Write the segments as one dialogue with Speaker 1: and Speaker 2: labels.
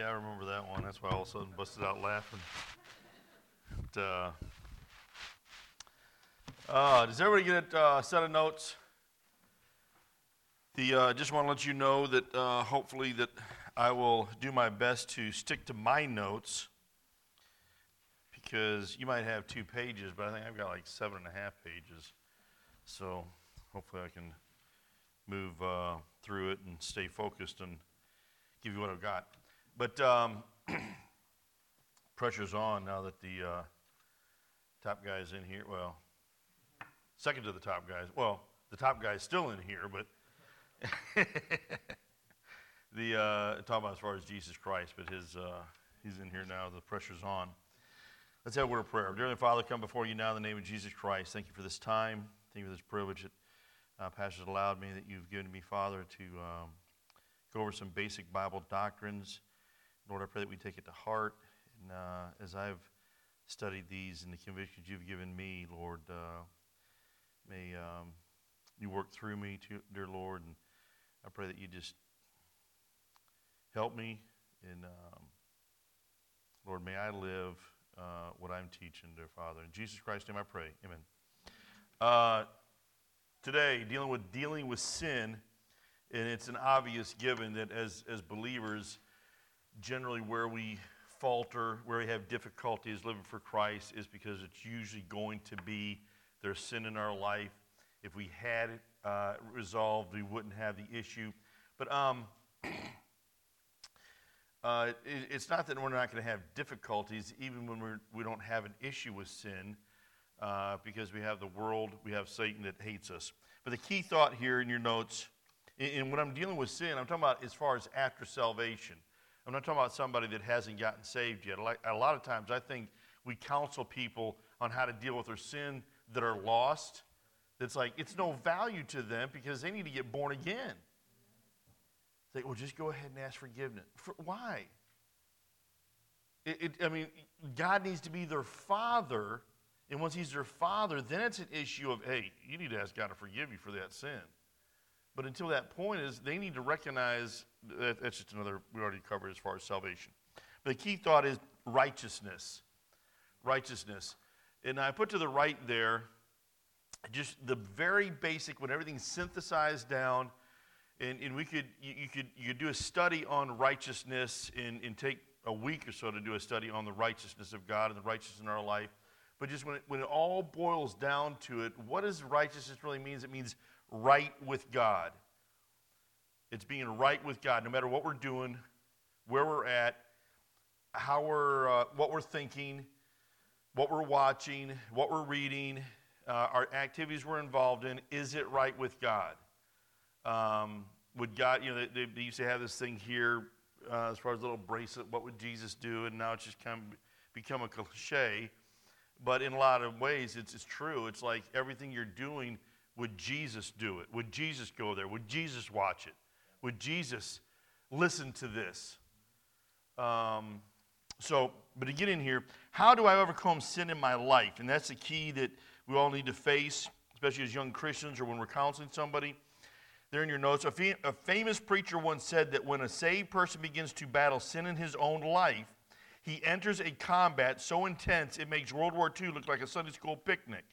Speaker 1: Yeah, I remember that one. That's why I all of a sudden busted out laughing. But, uh, uh, does everybody get a uh, set of notes? The uh, just want to let you know that uh, hopefully that I will do my best to stick to my notes because you might have two pages, but I think I've got like seven and a half pages. So hopefully I can move uh, through it and stay focused and give you what I've got. But um, pressure's on now that the uh, top guy's in here. Well, second to the top guys. Well, the top guy's still in here, but the uh, talking about as far as Jesus Christ, but his uh, he's in here now. The pressure's on. Let's have a word of prayer. Dear Father, come before you now in the name of Jesus Christ. Thank you for this time. Thank you for this privilege that uh, Pastor's allowed me, that you've given me, Father, to um, go over some basic Bible doctrines. Lord, I pray that we take it to heart. And uh, as I've studied these and the convictions you've given me, Lord, uh, may um, you work through me, to, dear Lord. And I pray that you just help me. And um, Lord, may I live uh, what I'm teaching, dear Father. In Jesus Christ's name I pray. Amen. Uh, today, dealing with dealing with sin, and it's an obvious given that as, as believers, generally where we falter, where we have difficulties living for Christ, is because it's usually going to be there's sin in our life. If we had it uh, resolved, we wouldn't have the issue. But um, uh, it, it's not that we're not going to have difficulties, even when we're, we don't have an issue with sin, uh, because we have the world, we have Satan that hates us. But the key thought here in your notes, and what I'm dealing with sin, I'm talking about as far as after salvation. I'm not talking about somebody that hasn't gotten saved yet. A lot of times, I think we counsel people on how to deal with their sin that are lost. That's like, it's no value to them because they need to get born again. Say, well, just go ahead and ask forgiveness. For, why? It, it, I mean, God needs to be their father. And once he's their father, then it's an issue of, hey, you need to ask God to forgive you for that sin. But until that point is, they need to recognize that that's just another, we already covered as far as salvation. But the key thought is righteousness. Righteousness. And I put to the right there just the very basic, when everything's synthesized down, and, and we could you, you, could you could do a study on righteousness and, and take a week or so to do a study on the righteousness of God and the righteousness in our life. But just when it, when it all boils down to it, what does righteousness really means? It means right with God. It's being right with God, no matter what we're doing, where we're at, how we're, uh, what we're thinking, what we're watching, what we're reading, uh, our activities we're involved in. Is it right with God? Um, would God, you know, they, they, used to have this thing here uh, as far as a little bracelet. What would Jesus do? And now it's just kind of become a cliche. But in a lot of ways, it's, it's true. It's like everything you're doing, would Jesus do it? Would Jesus go there? Would Jesus watch it? Would Jesus listen to this? Um, so, but to get in here, how do I overcome sin in my life? And that's the key that we all need to face, especially as young Christians or when we're counseling somebody there in your notes. A, fam- a famous preacher once said that when a saved person begins to battle sin in his own life, he enters a combat so intense it makes World War II look like a Sunday school picnic.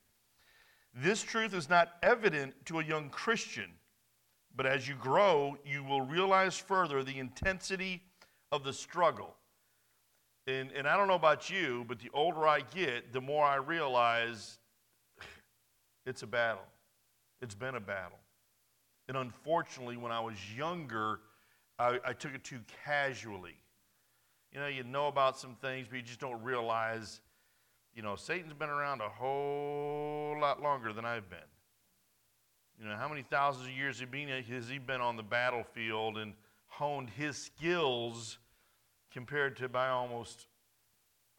Speaker 1: This truth is not evident to a young Christian, but as you grow, you will realize further the intensity of the struggle. And, and I don't know about you, but the older I get, the more I realize it's a battle. It's been a battle. And unfortunately, when I was younger, I, I took it too casually. You know, you know about some things, but you just don't realize, you know, Satan's been around a whole lot longer than I've been. You know, how many thousands of years has he been on the battlefield and honed his skills compared to by almost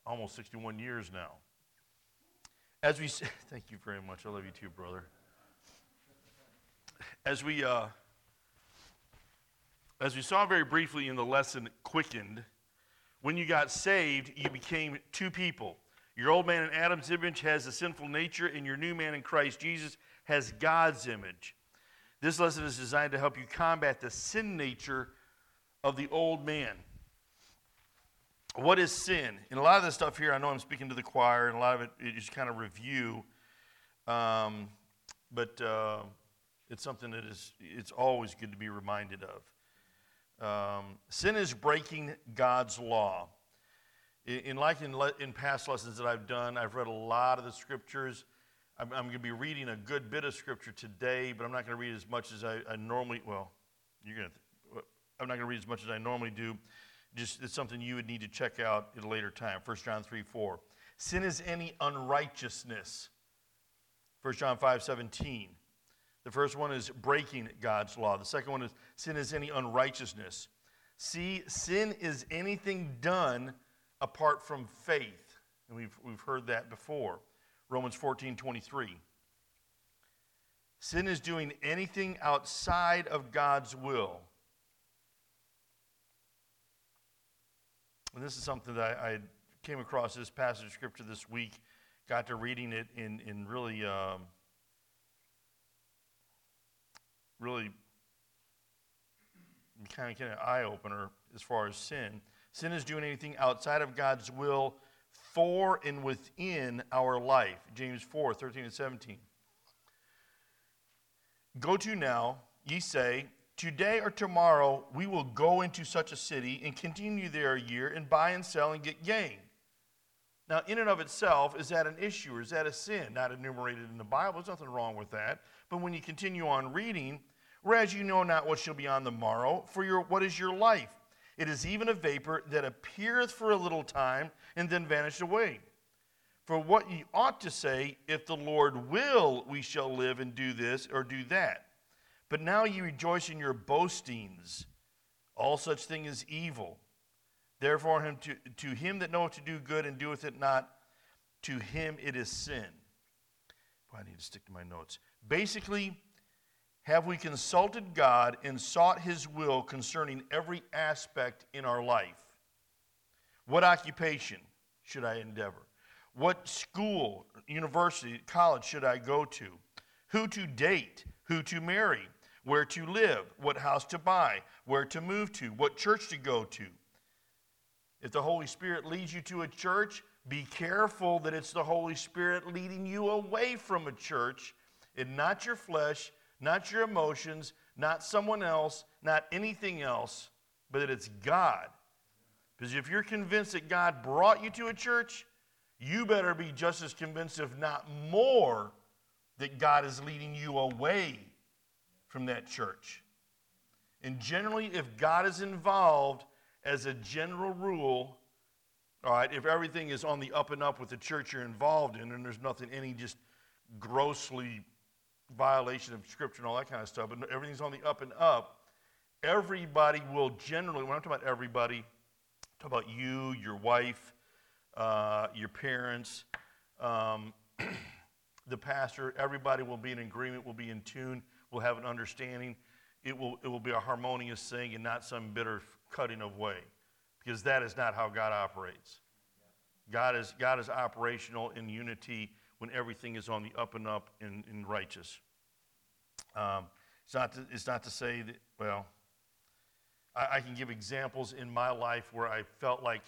Speaker 1: almost 61 years now? As we thank you very much. I love you too, brother as we uh, as we saw very briefly in the lesson quickened when you got saved you became two people your old man in adam's image has a sinful nature and your new man in christ jesus has god's image this lesson is designed to help you combat the sin nature of the old man what is sin? And a lot of this stuff here, I know I'm speaking to the choir, and a lot of it is kind of review. Um, but uh, it's something that is it's always good to be reminded of. Um, sin is breaking God's law. In, like in, le, in, past lessons that I've done, I've read a lot of the scriptures. I'm, I'm going to be reading a good bit of scripture today, but I'm not going to read as much as I, I normally. Well, you're going to. I'm not going to read as much as I normally do. Just it's something you would need to check out at a later time. 1 John 3 4. Sin is any unrighteousness. 1 John 5 17. The first one is breaking God's law. The second one is sin is any unrighteousness. See, sin is anything done apart from faith. And we've, we've heard that before. Romans 14 23. Sin is doing anything outside of God's will. And this is something that I, I came across this passage of scripture this week, got to reading it in, in really, um, really kind of, kind of eye opener as far as sin. Sin is doing anything outside of God's will for and within our life. James 4 13 and 17. Go to now, ye say, Today or tomorrow we will go into such a city and continue there a year and buy and sell and get gain. Now, in and of itself, is that an issue or is that a sin? Not enumerated in the Bible. There's nothing wrong with that. But when you continue on reading, whereas you know not what shall be on the morrow, for your, what is your life? It is even a vapor that appeareth for a little time and then vanisheth away. For what ye ought to say, if the Lord will, we shall live and do this or do that. But now ye rejoice in your boastings. All such thing is evil. Therefore, him to, to him that knoweth to do good and doeth it not, to him it is sin. Boy, I need to stick to my notes. Basically, have we consulted God and sought his will concerning every aspect in our life? What occupation should I endeavor? What school, university, college should I go to? Who to date? Who to marry? where to live, what house to buy, where to move to, what church to go to. If the Holy Spirit leads you to a church, be careful that it's the Holy Spirit leading you away from a church and not your flesh, not your emotions, not someone else, not anything else, but that it's God. Because if you're convinced that God brought you to a church, you better be just as convinced, if not more, that God is leading you away from that church. And generally, if God is involved, as a general rule, all right, if everything is on the up and up with the church you're involved in, and there's nothing, any just grossly violation of scripture and all that kind of stuff, but everything's on the up and up, everybody will generally, when I'm talking about everybody, I'm talking about you, your wife, uh, your parents, um, the pastor, everybody will be in agreement, will be in tune will have an understanding. It will, it will be a harmonious thing and not some bitter cutting of way, because that is not how God operates. God is, God is operational in unity when everything is on the up and up and, and righteous. Um, it's, not to, it's not to say that, well, I, I can give examples in my life where I felt like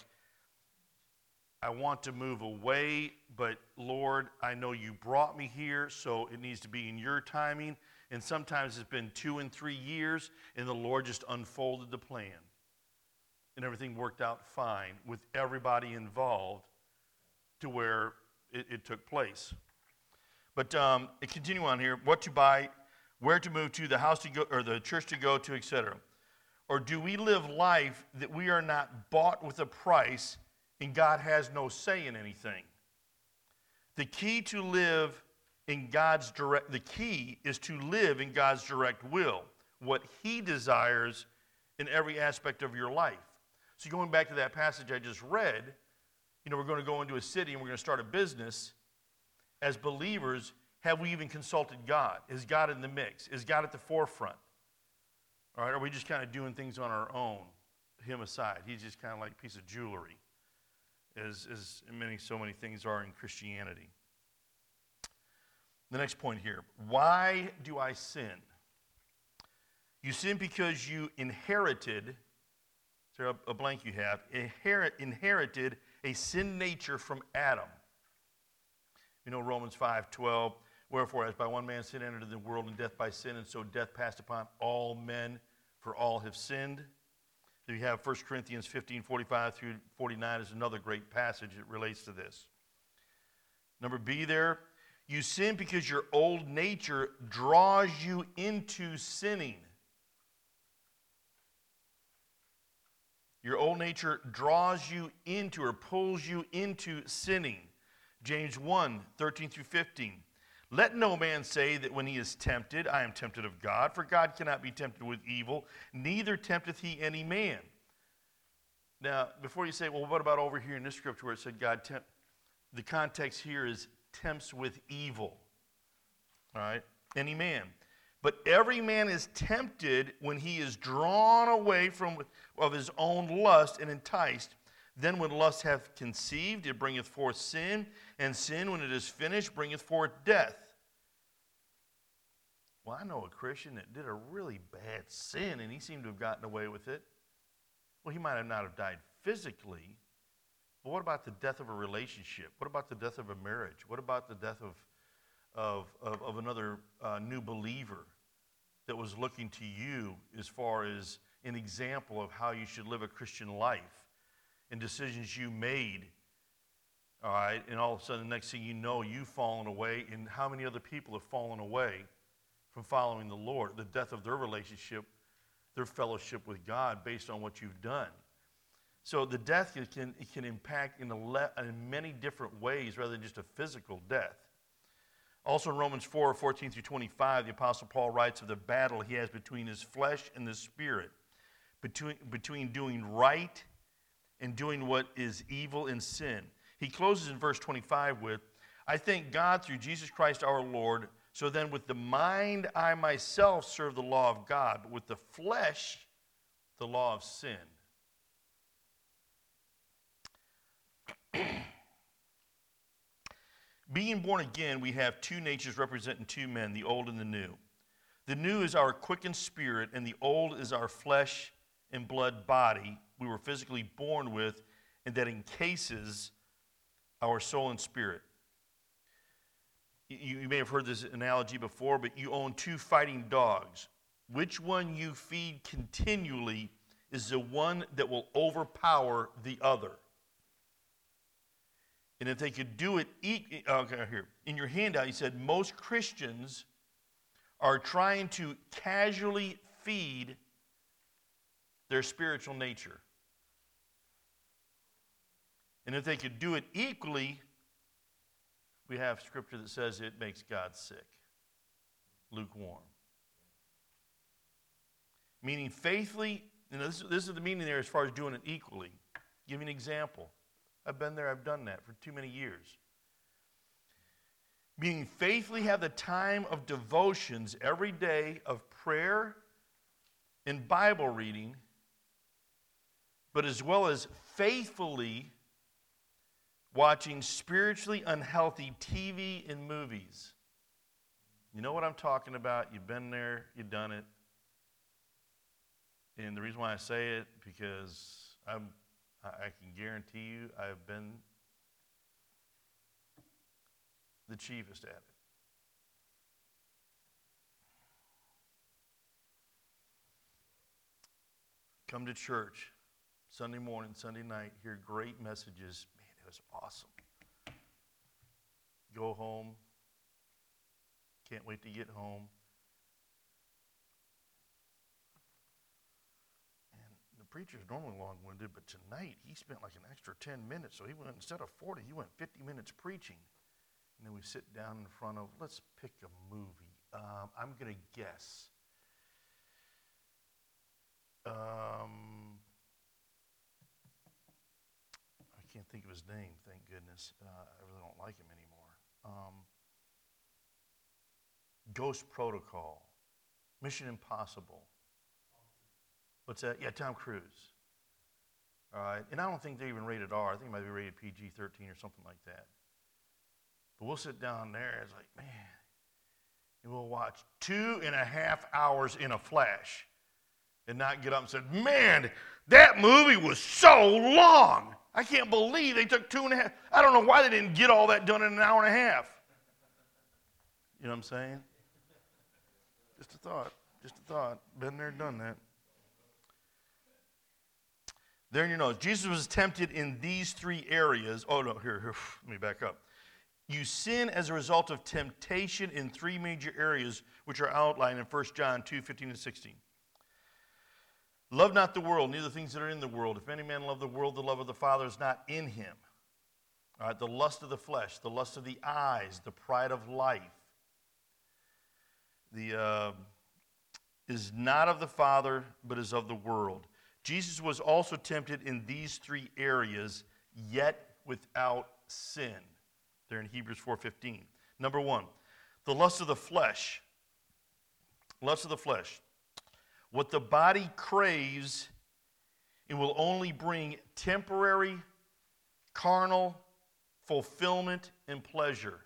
Speaker 1: I want to move away, but Lord, I know you brought me here, so it needs to be in your timing. And sometimes it's been two and three years, and the Lord just unfolded the plan. And everything worked out fine with everybody involved to where it, it took place. But um, continue on here what to buy, where to move to, the house to go, or the church to go to, etc. Or do we live life that we are not bought with a price and God has no say in anything? The key to live in God's direct, the key is to live in God's direct will, what He desires in every aspect of your life. So, going back to that passage I just read, you know, we're going to go into a city and we're going to start a business. As believers, have we even consulted God? Is God in the mix? Is God at the forefront? All right, are we just kind of doing things on our own, Him aside? He's just kind of like a piece of jewelry, as, as many, so many things are in Christianity. The next point here why do I sin? You sin because you inherited, does there a, a blank you have, inherit, inherited a sin nature from Adam. You know Romans 5 12. Wherefore, as by one man sin entered into the world, and death by sin, and so death passed upon all men, for all have sinned. So you have 1 Corinthians 15 45 through 49 is another great passage that relates to this. Number B there, you sin because your old nature draws you into sinning. Your old nature draws you into or pulls you into sinning. James 1 13 through 15. Let no man say that when he is tempted, I am tempted of God, for God cannot be tempted with evil, neither tempteth he any man. Now, before you say, well, what about over here in this scripture where it said God tempt, the context here is tempts with evil. All right? Any man. But every man is tempted when he is drawn away from of his own lust and enticed. Then when lust hath conceived, it bringeth forth sin, and sin, when it is finished, bringeth forth death. Well, I know a Christian that did a really bad sin, and he seemed to have gotten away with it. Well, he might have not have died physically, but what about the death of a relationship? What about the death of a marriage? What about the death of, of, of, of another uh, new believer that was looking to you as far as an example of how you should live a Christian life and decisions you made? All right, and all of a sudden, the next thing you know, you've fallen away, and how many other people have fallen away from following the Lord? The death of their relationship, their fellowship with God based on what you've done. So the death can, can impact in, le- in many different ways rather than just a physical death. Also in Romans 4 14 through 25, the Apostle Paul writes of the battle he has between his flesh and the spirit, between, between doing right and doing what is evil and sin. He closes in verse 25 with, I thank God through Jesus Christ our Lord. So then, with the mind, I myself serve the law of God, but with the flesh, the law of sin. Being born again, we have two natures representing two men, the old and the new. The new is our quickened spirit, and the old is our flesh and blood body we were physically born with, and that encases our soul and spirit. You, you may have heard this analogy before, but you own two fighting dogs. Which one you feed continually is the one that will overpower the other. And if they could do it, equally, okay, here in your handout, you said most Christians are trying to casually feed their spiritual nature. And if they could do it equally, we have scripture that says it makes God sick, lukewarm. Meaning faithfully, and this, this is the meaning there as far as doing it equally. Give you an example. I've been there, I've done that for too many years. Being faithfully have the time of devotions every day of prayer and Bible reading, but as well as faithfully watching spiritually unhealthy TV and movies. You know what I'm talking about? You've been there, you've done it. And the reason why I say it, because I'm I can guarantee you I've been the chiefest at it. Come to church Sunday morning, Sunday night, hear great messages. Man, it was awesome. Go home. Can't wait to get home. Preacher's normally long-winded, but tonight he spent like an extra 10 minutes. So he went, instead of 40, he went 50 minutes preaching. And then we sit down in front of, let's pick a movie. Um, I'm going to guess. Um, I can't think of his name, thank goodness. Uh, I really don't like him anymore. Um, Ghost Protocol, Mission Impossible. What's that? Uh, yeah, Tom Cruise. All right. And I don't think they're even rated R. I think it might be rated PG 13 or something like that. But we'll sit down there. It's like, man. And we'll watch two and a half hours in a flash and not get up and say, Man, that movie was so long. I can't believe they took two and a half. I don't know why they didn't get all that done in an hour and a half. You know what I'm saying? Just a thought. Just a thought. Been there, done that. There in your notes. Jesus was tempted in these three areas. Oh, no, here, here. Let me back up. You sin as a result of temptation in three major areas, which are outlined in 1 John 2 15 and 16. Love not the world, neither the things that are in the world. If any man love the world, the love of the Father is not in him. All right, the lust of the flesh, the lust of the eyes, the pride of life, the, uh, is not of the Father, but is of the world. Jesus was also tempted in these three areas, yet without sin. There in Hebrews 4:15. Number one, the lust of the flesh. Lust of the flesh. What the body craves, it will only bring temporary, carnal fulfillment and pleasure.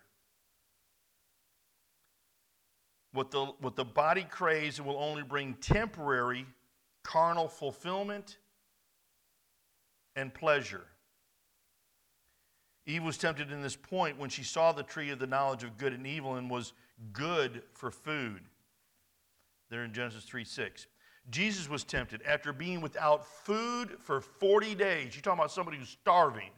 Speaker 1: What the, what the body craves, it will only bring temporary, carnal fulfillment and pleasure. Eve was tempted in this point when she saw the tree of the knowledge of good and evil and was good for food. There in Genesis 3 6. Jesus was tempted after being without food for 40 days. You're talking about somebody who's starving.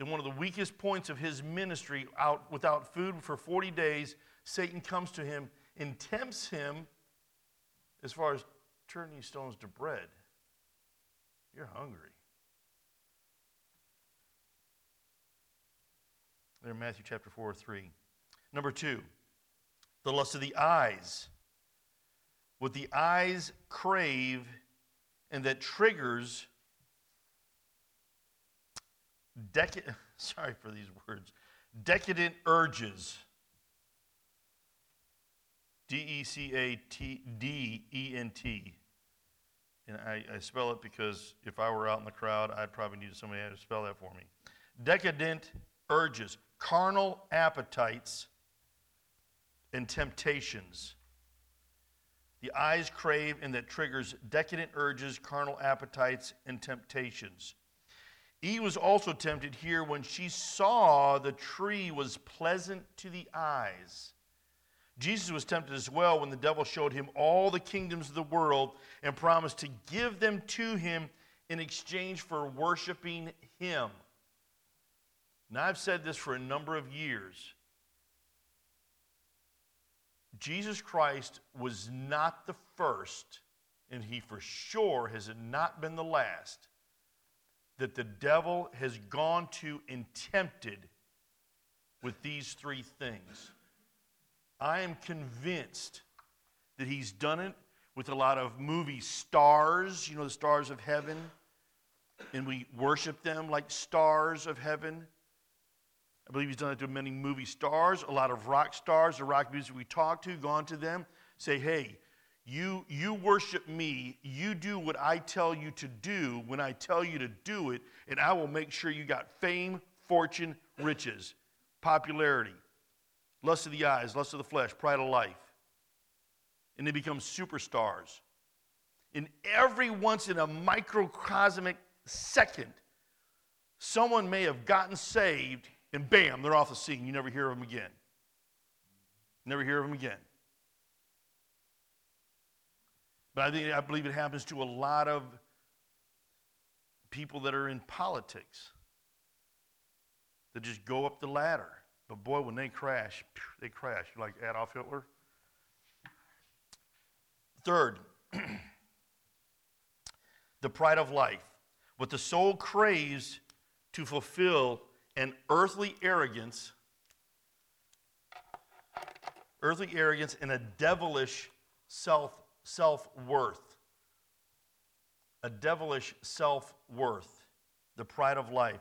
Speaker 1: In one of the weakest points of his ministry, out without food for 40 days, Satan comes to him and tempts him as far as turning stones to bread. You're hungry. There in Matthew chapter 4, or 3. Number two, the lust of the eyes. What the eyes crave and that triggers decadent, sorry for these words, decadent urges. D E C A T D E N T. And I, I, spell it because if I were out in the crowd, I'd probably need somebody to spell that for me. Decadent urges carnal appetites and temptations. The eyes crave, and that triggers decadent urges, carnal appetites, and temptations. Eve was also tempted here when she saw the tree was pleasant to the eyes. Jesus was tempted as well when the devil showed him all the kingdoms of the world and promised to give them to him in exchange for worshiping him. Now, I've said this for a number of years. Jesus Christ was not the first, and he for sure has not been the last, that the devil has gone to and tempted with these three things. I am convinced that he's done it with a lot of movie stars, you know, the stars of heaven, and we worship them like stars of heaven. I believe he's done it to many movie stars, a lot of rock stars, the rock music we talk to, gone to them, say, hey, you, you worship me, you do what I tell you to do when I tell you to do it, and I will make sure you got fame, fortune, riches, popularity, lust of the eyes, lust of the flesh, pride of life. And they become superstars. And every once in a microcosmic second, someone may have gotten saved and bam, they're off the scene. You never hear of them again. Never hear of them again. But I think I believe it happens to a lot of people that are in politics that just go up the ladder. But boy, when they crash, they crash You like Adolf Hitler. Third, the pride of life. What the soul craves to fulfill an earthly arrogance, earthly arrogance, and a devilish self self worth. A devilish self worth, the pride of life.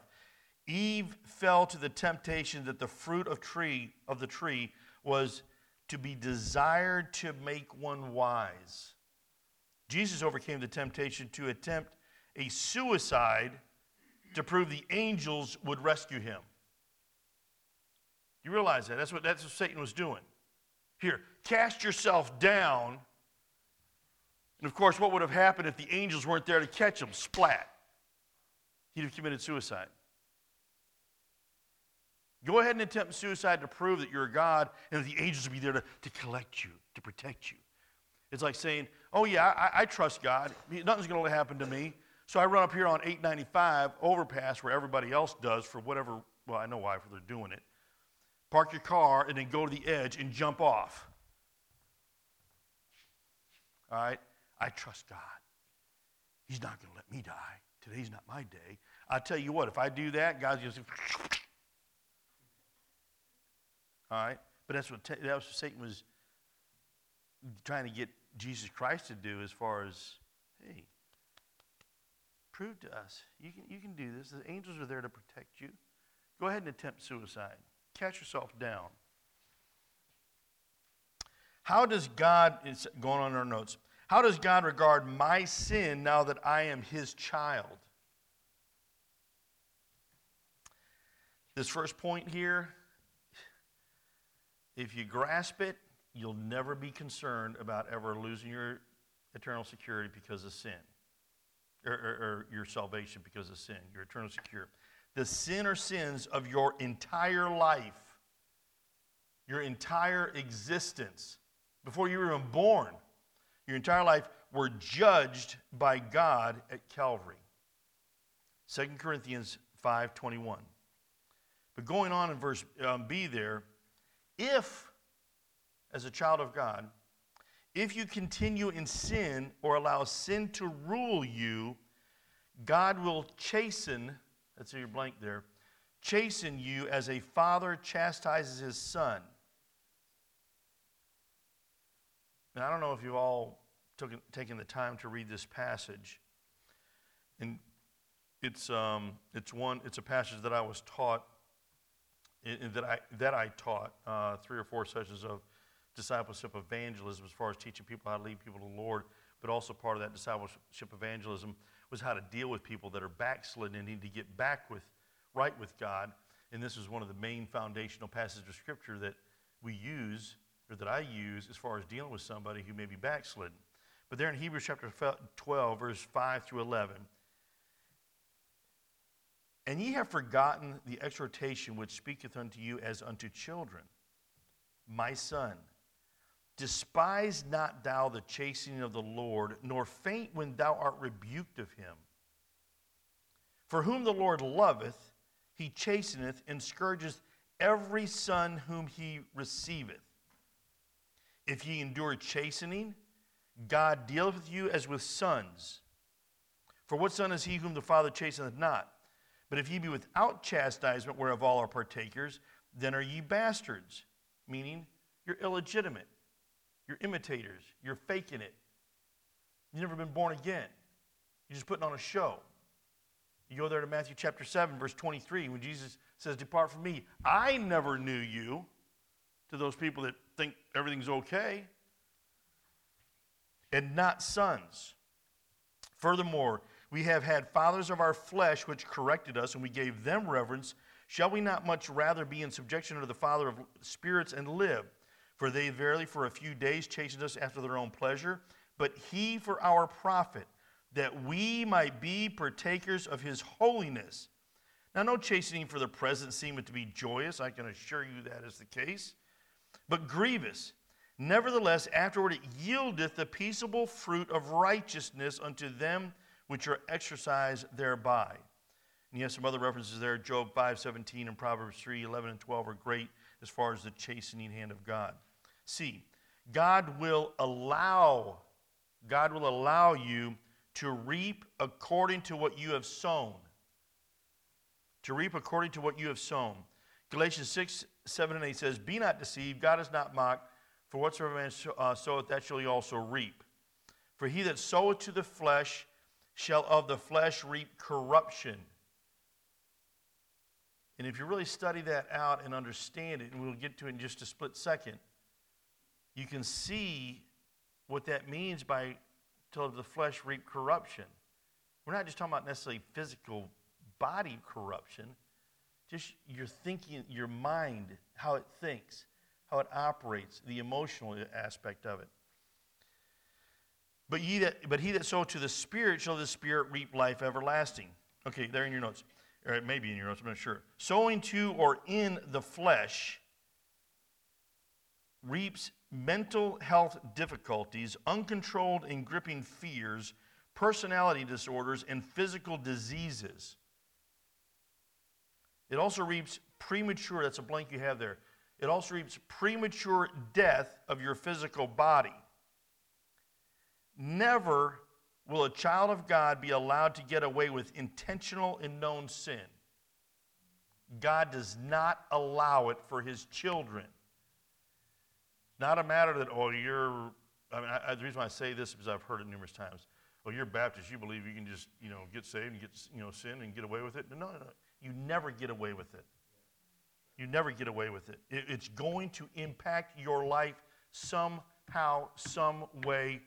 Speaker 1: Eve fell to the temptation that the fruit of tree of the tree was to be desired to make one wise. Jesus overcame the temptation to attempt a suicide to prove the angels would rescue him. You realize that? That's what, that's what Satan was doing. Here, cast yourself down And of course, what would have happened if the angels weren't there to catch him? Splat. He'd have committed suicide. Go ahead and attempt suicide to prove that you're a God and that the angels will be there to, to collect you, to protect you. It's like saying, oh, yeah, I, I trust God. Nothing's going to happen to me. So I run up here on 895 overpass where everybody else does for whatever, well, I know why for they're doing it. Park your car and then go to the edge and jump off. All right? I trust God. He's not going to let me die. Today's not my day. I tell you what, if I do that, God's just. All right? But that's what, that's what Satan was trying to get Jesus Christ to do as far as, hey, prove to us you can, you can do this. The angels are there to protect you. Go ahead and attempt suicide. Catch yourself down. How does God, it's going on in our notes, how does God regard my sin now that I am his child? This first point here, if you grasp it, you'll never be concerned about ever losing your eternal security because of sin, or, or, or your salvation because of sin, your eternal security. The sin or sins of your entire life, your entire existence, before you were even born, your entire life were judged by God at Calvary. 2 Corinthians 5:21. But going on in verse um, B there, if as a child of God, if you continue in sin or allow sin to rule you, God will chasten, that's your blank there, chasten you as a father chastises his son. Now, I don't know if you've all took, taken the time to read this passage. And it's, um, it's, one, it's a passage that I was taught, that, I, that I taught uh, three or four sessions of discipleship evangelism as far as teaching people how to lead people to the Lord, but also part of that discipleship evangelism was how to deal with people that are backslidden and need to get back with right with God. And this is one of the main foundational passages of Scripture that we use, or that I use, as far as dealing with somebody who may be backslidden. But there in Hebrews chapter 12, verse 5 through 11, and ye have forgotten the exhortation which speaketh unto you as unto children. My son, Despise not thou the chastening of the Lord, nor faint when thou art rebuked of him. For whom the Lord loveth, he chasteneth and scourgeth every son whom he receiveth. If ye endure chastening, God dealeth with you as with sons. For what son is he whom the Father chasteneth not? But if ye be without chastisement, whereof all are partakers, then are ye bastards, meaning you're illegitimate. You're imitators. You're faking it. You've never been born again. You're just putting on a show. You go there to Matthew chapter 7, verse 23, when Jesus says, Depart from me. I never knew you. To those people that think everything's okay. And not sons. Furthermore, we have had fathers of our flesh which corrected us, and we gave them reverence. Shall we not much rather be in subjection to the Father of spirits and live? For they verily for a few days chastened us after their own pleasure, but he for our profit, that we might be partakers of his holiness. Now, no chastening for the present seemeth to be joyous, I can assure you that is the case, but grievous. Nevertheless, afterward it yieldeth the peaceable fruit of righteousness unto them which are exercised thereby. And you have some other references there. Job 5 17 and Proverbs 3 11 and 12 are great as far as the chastening hand of God. See, God will allow, God will allow you to reap according to what you have sown. To reap according to what you have sown. Galatians 6, 7, and 8 says, Be not deceived, God is not mocked, for whatsoever man uh, soweth, that shall he also reap. For he that soweth to the flesh shall of the flesh reap corruption. And if you really study that out and understand it, and we'll get to it in just a split second, you can see what that means by till of the flesh reap corruption. We're not just talking about necessarily physical body corruption, just your thinking, your mind, how it thinks, how it operates, the emotional aspect of it. But, ye that, but he that soweth to the Spirit shall the Spirit reap life everlasting. Okay, there in your notes. Or it may be in your notes, I'm not sure. Sowing to or in the flesh reaps mental health difficulties, uncontrolled and gripping fears, personality disorders, and physical diseases. It also reaps premature, that's a blank you have there. It also reaps premature death of your physical body. Never will a child of God be allowed to get away with intentional and known sin. God does not allow it for his children. Not a matter that, oh, you're, I mean, I, the reason why I say this is I've heard it numerous times. Well, you're Baptist, you believe you can just, you know, get saved and get, you know, sin and get away with it. No, no, no. You never get away with it. You never get away with it. it it's going to impact your life somehow, some way.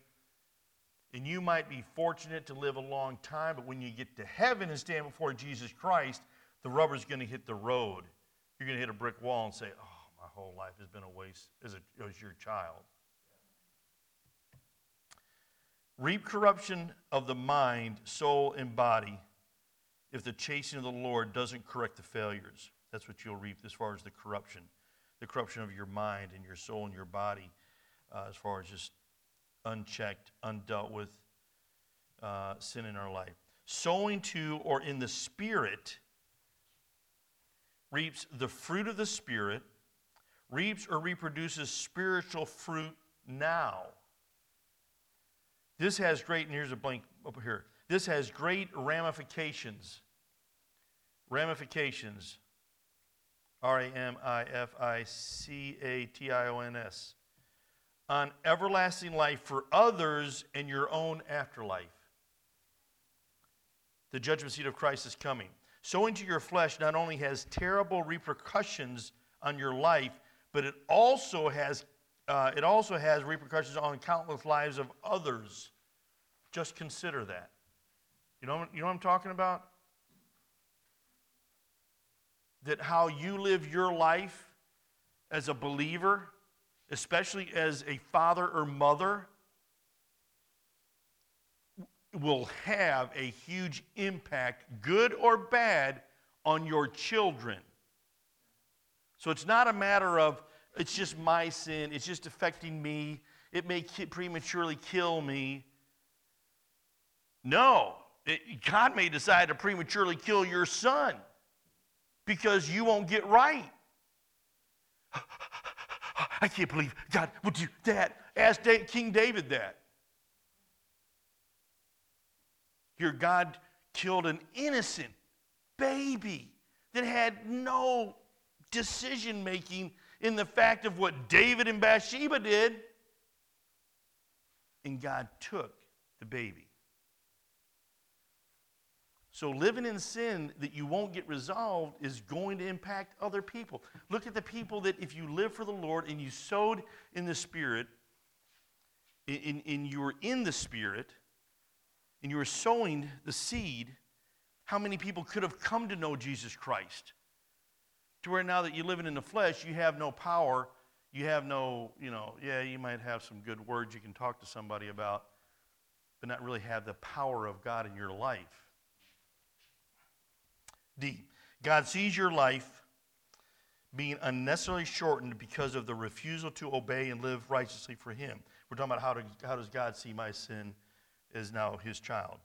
Speaker 1: And you might be fortunate to live a long time, but when you get to heaven and stand before Jesus Christ, the rubber's going to hit the road. You're going to hit a brick wall and say, Oh, my whole life has been a waste as, a, as your child. Reap corruption of the mind, soul, and body if the chasing of the Lord doesn't correct the failures. That's what you'll reap as far as the corruption, the corruption of your mind and your soul and your body, uh, as far as just unchecked, undealt with uh, sin in our life. Sowing to or in the Spirit reaps the fruit of the Spirit, reaps or reproduces spiritual fruit now. This has great, and here's a blank up here. This has great ramifications. Ramifications. R A M I F I C A T I O N S. On everlasting life for others and your own afterlife. The judgment seat of Christ is coming. Sowing to your flesh not only has terrible repercussions on your life, but it also has, uh, it also has repercussions on countless lives of others. Just consider that. You know, you know what I'm talking about? That how you live your life as a believer, especially as a father or mother, will have a huge impact, good or bad, on your children. So it's not a matter of, it's just my sin, it's just affecting me, it may prematurely kill me. No, it, God may decide to prematurely kill your son because you won't get right. I can't believe God would do that. Ask King David that. Your God killed an innocent baby that had no decision making in the fact of what David and Bathsheba did. And God took the baby. So, living in sin that you won't get resolved is going to impact other people. Look at the people that, if you live for the Lord and you sowed in the Spirit, and, and you were in the Spirit, and you were sowing the seed, how many people could have come to know Jesus Christ? To where now that you're living in the flesh, you have no power, you have no, you know, yeah, you might have some good words you can talk to somebody about, but not really have the power of God in your life. D. God sees your life being unnecessarily shortened because of the refusal to obey and live righteously for Him. We're talking about how, to, how does God see my sin as now His child.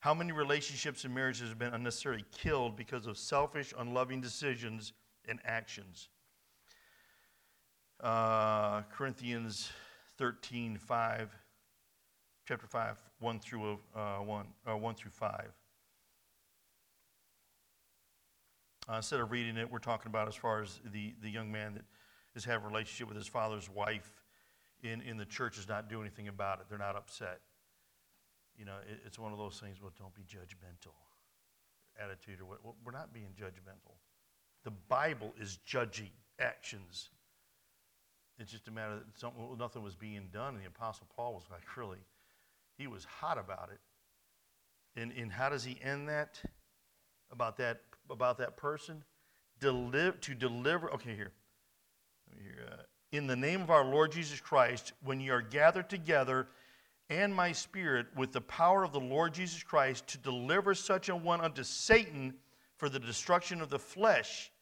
Speaker 1: How many relationships and marriages have been unnecessarily killed because of selfish, unloving decisions and actions? Uh, Corinthians 13, 5, chapter 5, 1 through, uh, 1, uh, 1 through 5. Uh, instead of reading it, we're talking about as far as the, the young man that is having a relationship with his father's wife in, in the church is not doing anything about it. They're not upset. You know, it, it's one of those things, well, don't be judgmental attitude or what. We're not being judgmental. The Bible is judging actions. It's just a matter that something, nothing was being done, and the Apostle Paul was like, really, he was hot about it. And, and how does he end that? About that about that person, deliver, to deliver, okay, here. uh, in the name of our Lord Jesus Christ, when you are gathered together and my spirit with the power of the Lord Jesus Christ to deliver such a one unto Satan for the destruction of the flesh,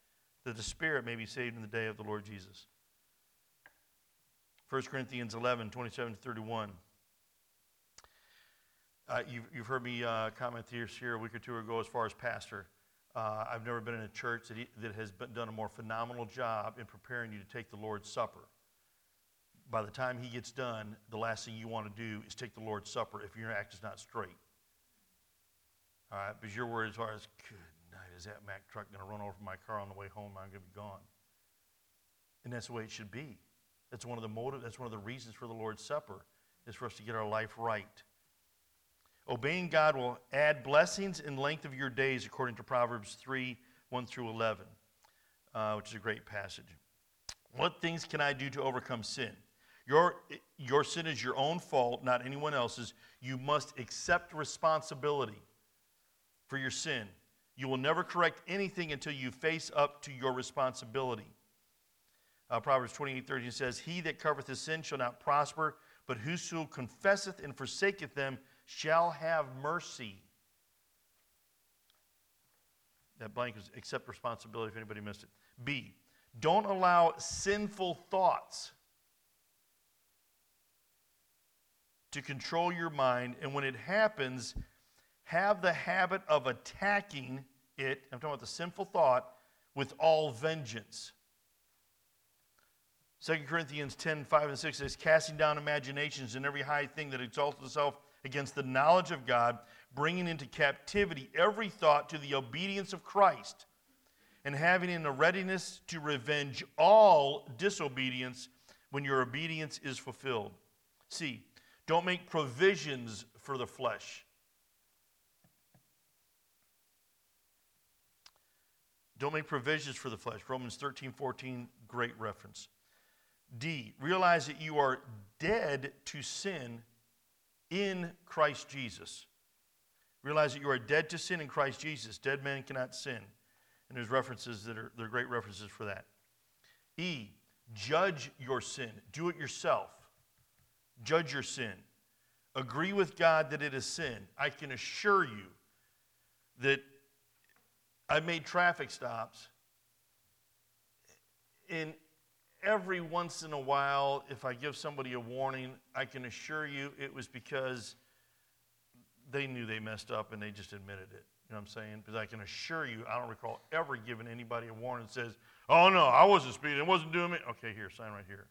Speaker 1: that the spirit may be saved in the day of the Lord Jesus. 1 Corinthians 11, 27 to 31. Uh, you've, you've, heard me uh, comment here, here a week or two ago as far as pastor. Uh, I've never been in a church that, he, that has been, done a more phenomenal job in preparing you to take the Lord's Supper. By the time he gets done, the last thing you want to do is take the Lord's Supper if your act is not straight. All right, because you're worried as far as, good night, is that Mack truck going to run over my car on the way home? I'm going to be gone. And that's the way it should be. That's one of the motive, that's one of the reasons for the Lord's Supper, is for us to get our life right. Obeying God will add blessings and length of your days, according to Proverbs 3 1 through 11, uh, which is a great passage. What things can I do to overcome sin? Your, your sin is your own fault, not anyone else's. You must accept responsibility for your sin. You will never correct anything until you face up to your responsibility. Uh, Proverbs 28 13 says, He that covereth his sin shall not prosper, but whoso confesseth and forsaketh them shall have mercy. That blank is accept responsibility if anybody missed it. B, don't allow sinful thoughts to control your mind. And when it happens, have the habit of attacking it. I'm talking about the sinful thought with all vengeance. 2 Corinthians 10 5 and 6 says, casting down imaginations and every high thing that exalts itself against the knowledge of God, bringing into captivity every thought to the obedience of Christ, and having in a readiness to revenge all disobedience when your obedience is fulfilled. See, don't make provisions for the flesh. Don't make provisions for the flesh. Romans 13, 14, great reference. D, realize that you are dead to sin in Christ Jesus. Realize that you are dead to sin in Christ Jesus. Dead men cannot sin. And there's references that are, there are great references for that. E, judge your sin. Do it yourself. Judge your sin. Agree with God that it is sin. I can assure you that I've made traffic stops. And every once in a while, if I give somebody a warning, I can assure you it was because they knew they messed up and they just admitted it. You know what I'm saying? Because I can assure you, I don't recall ever giving anybody a warning that says, oh no, I wasn't speeding, it wasn't doing it. Okay, here, sign right here.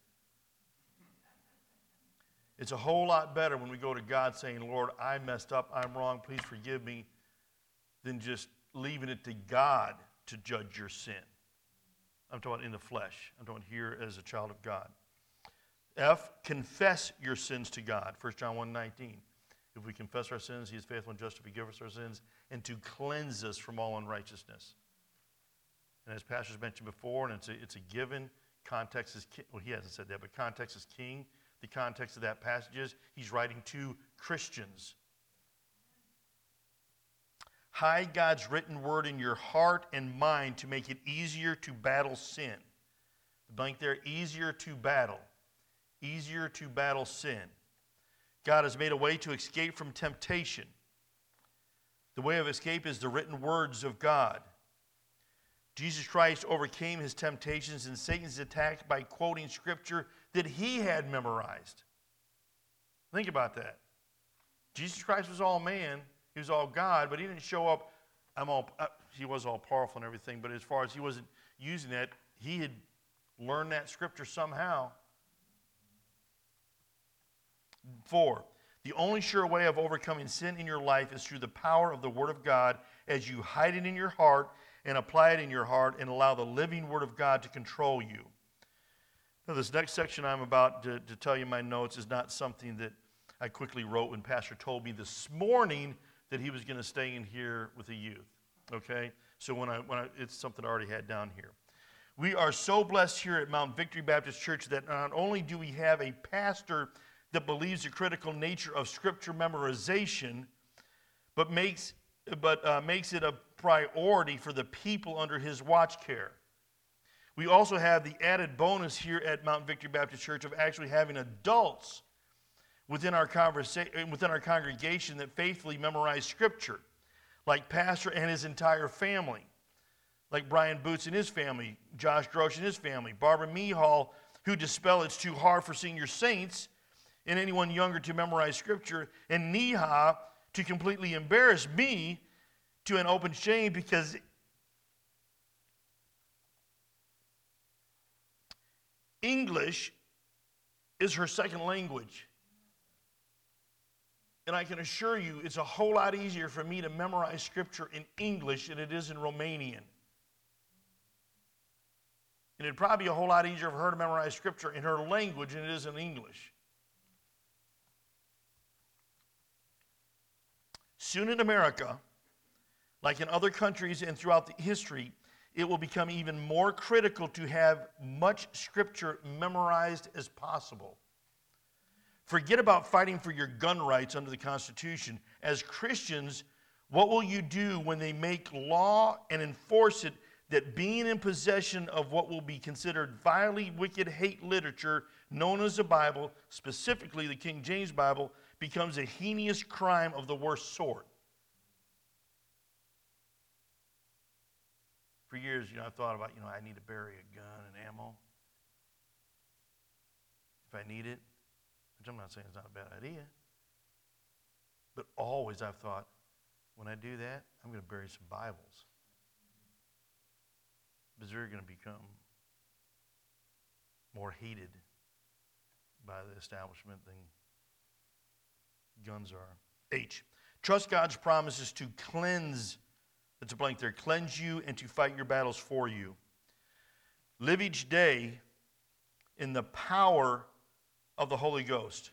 Speaker 1: It's a whole lot better when we go to God saying, Lord, I messed up, I'm wrong, please forgive me, than just leaving it to God to judge your sin. I'm talking in the flesh. I'm talking here as a child of God. F, confess your sins to God. 1 John 1 19. If we confess our sins, he is faithful and just to forgive us our sins and to cleanse us from all unrighteousness. And as pastors mentioned before, and it's a, it's a given, context is king. Well, he hasn't said that, but context is king. The context of that passage is he's writing to Christians. Hide God's written word in your heart and mind to make it easier to battle sin. The blank there, easier to battle. Easier to battle sin. God has made a way to escape from temptation. The way of escape is the written words of God. Jesus Christ overcame his temptations and Satan's attack by quoting scripture that he had memorized. Think about that. Jesus Christ was all man, he was all God, but he didn't show up. I'm all. Uh, he was all powerful and everything, but as far as he wasn't using that, he had learned that scripture somehow. Four. The only sure way of overcoming sin in your life is through the power of the Word of God as you hide it in your heart and apply it in your heart and allow the living Word of God to control you. Now, this next section I'm about to, to tell you my notes is not something that I quickly wrote when Pastor told me this morning that he was going to stay in here with the youth. Okay? So when I, when I, it's something I already had down here. We are so blessed here at Mount Victory Baptist Church that not only do we have a pastor that believes the critical nature of scripture memorization, but makes, but, uh, makes it a priority for the people under his watch care. We also have the added bonus here at Mount Victory Baptist Church of actually having adults within our, conversa- within our congregation that faithfully memorize Scripture, like Pastor and his entire family, like Brian Boots and his family, Josh Grosh and his family, Barbara Mehall, who dispel it's too hard for senior saints and anyone younger to memorize Scripture, and Neha to completely embarrass me to an open shame because English is her second language. And I can assure you, it's a whole lot easier for me to memorize scripture in English than it is in Romanian. And it'd probably be a whole lot easier for her to memorize scripture in her language than it is in English. Soon in America, like in other countries and throughout history, it will become even more critical to have much scripture memorized as possible. Forget about fighting for your gun rights under the Constitution. As Christians, what will you do when they make law and enforce it that being in possession of what will be considered vilely wicked hate literature known as the Bible, specifically the King James Bible, becomes a heinous crime of the worst sort? For years, you know, I've thought about, you know, I need to bury a gun and ammo. If I need it, which I'm not saying it's not a bad idea. But always I've thought, when I do that, I'm going to bury some Bibles. Because they're going to become more hated by the establishment than guns are. H. Trust God's promises to cleanse, that's a blank there, cleanse you and to fight your battles for you. Live each day in the power of the Holy Ghost.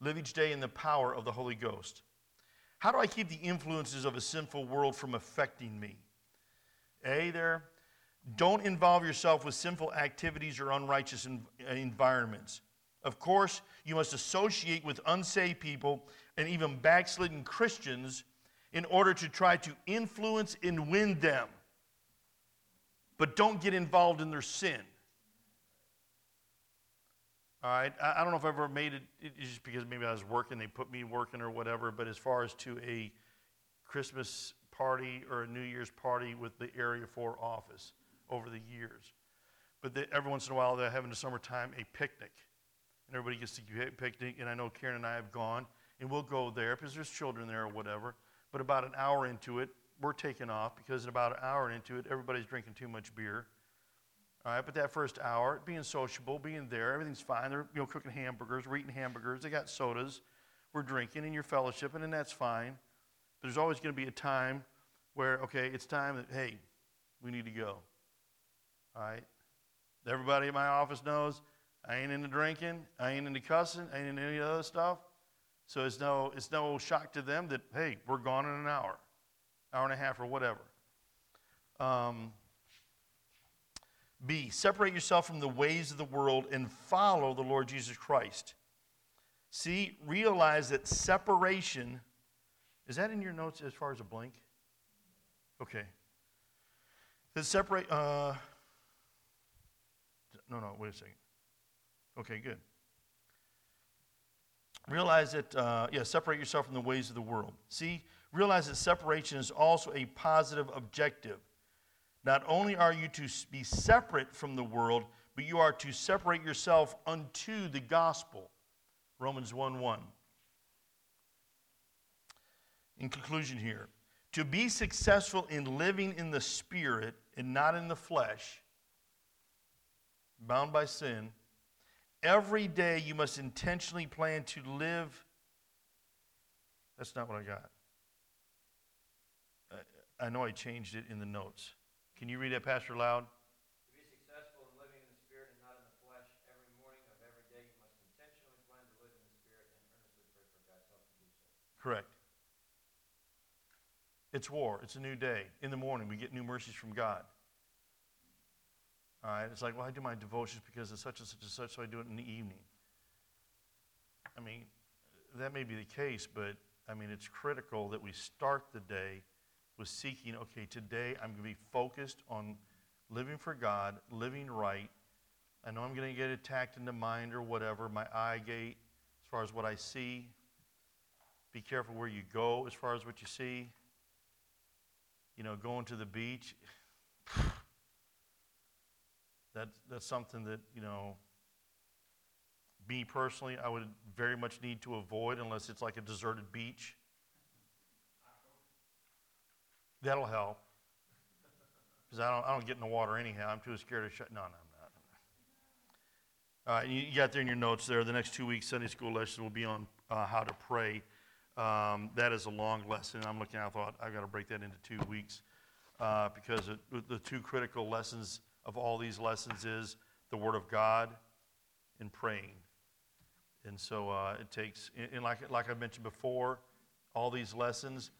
Speaker 1: Live each day in the power of the Holy Ghost. How do I keep the influences of a sinful world from affecting me? A, there, don't involve yourself with sinful activities or unrighteous environments. Of course, you must associate with unsaved people and even backslidden Christians in order to try to influence and win them. But don't get involved in their sin. All right. I, I don't know if I've ever made it, it just because maybe I was working, they put me working or whatever, but as far as to a Christmas party or a New Year's party with the Area 4 office over the years. But every once in a while, they're having the summertime a picnic. And everybody gets to picnic. And I know Karen and I have gone, and we'll go there because there's children there or whatever. But about an hour into it, we're taking off because in about an hour into it, everybody's drinking too much beer. All right, but that first hour, being sociable, being there, everything's fine. They're you know cooking hamburgers, we're eating hamburgers. They got sodas, we're drinking, and you're fellowshipping, and that's fine. But there's always going to be a time where okay, it's time that hey, we need to go. All right, everybody in my office knows I ain't into drinking, I ain't into cussing, I ain't into any other stuff. So it's no it's no shock to them that hey, we're gone in an hour, hour and a half, or whatever. Um, B, separate yourself from the ways of the world and follow the Lord Jesus Christ. C, realize that separation, is that in your notes as far as a blank? Okay. That separate, uh, no, no, wait a second. Okay, good. Realize that, uh, yeah, separate yourself from the ways of the world. See, realize that separation is also a positive objective. Not only are you to be separate from the world, but you are to separate yourself unto the gospel. Romans 1 1. In conclusion, here, to be successful in living in the spirit and not in the flesh, bound by sin, every day you must intentionally plan to live. That's not what I got. I know I changed it in the notes. Can you read that, Pastor Loud?
Speaker 2: To be successful in living in the Spirit and not in the flesh, every morning of every day you must intentionally plan to live in the Spirit and earnestly pray for God's help to do so.
Speaker 1: Correct. It's war. It's a new day. In the morning, we get new mercies from God. All right? It's like, well, I do my devotions because it's such and such and such, so I do it in the evening. I mean, that may be the case, but I mean, it's critical that we start the day was seeking, okay, today I'm going to be focused on living for God, living right, I know I'm going to get attacked in the mind or whatever, my eye gate, as far as what I see. Be careful where you go as far as what you see. You know, going to the beach, that's, that's something that, you know, me personally, I would very much need to avoid unless it's like a deserted beach. That'll help. Because I don't, I don't get in the water anyhow. I'm too scared to shut. No, no, I'm not. You, got there in your notes there. The next two weeks, Sunday school lessons will be on uh, how to pray. Um, that is a long lesson. I'm looking, I thought, I've got to break that into two weeks uh, because it, the two critical lessons of all these lessons is the Word of God and praying. And so uh, it takes, and like, like I mentioned before, all these lessons,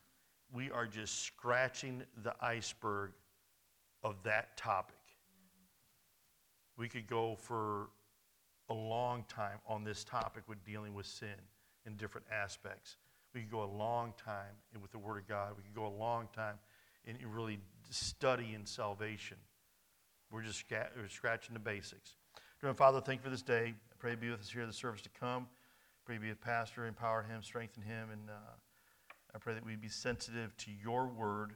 Speaker 1: we are just scratching the iceberg of that topic. We could go for a long time on this topic with dealing with sin in different aspects. We could go a long time with the Word of God. We could go a long time in really studying salvation. We're just scratching the basics. Dear Father, thank you for this day. I pray you be with us here in the service to come. Pray you be with Pastor, empower him, strengthen him, and uh, I pray that we be sensitive to your word.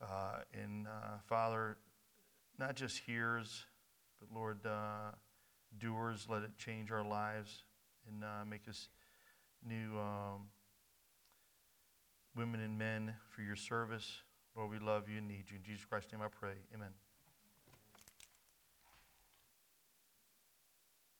Speaker 1: Uh, and uh, Father, not just hearers, but Lord, uh, doers, let it change our lives and uh, make us new um, women and men for your service. Lord, we love you and need you. In Jesus Christ's name I pray. Amen.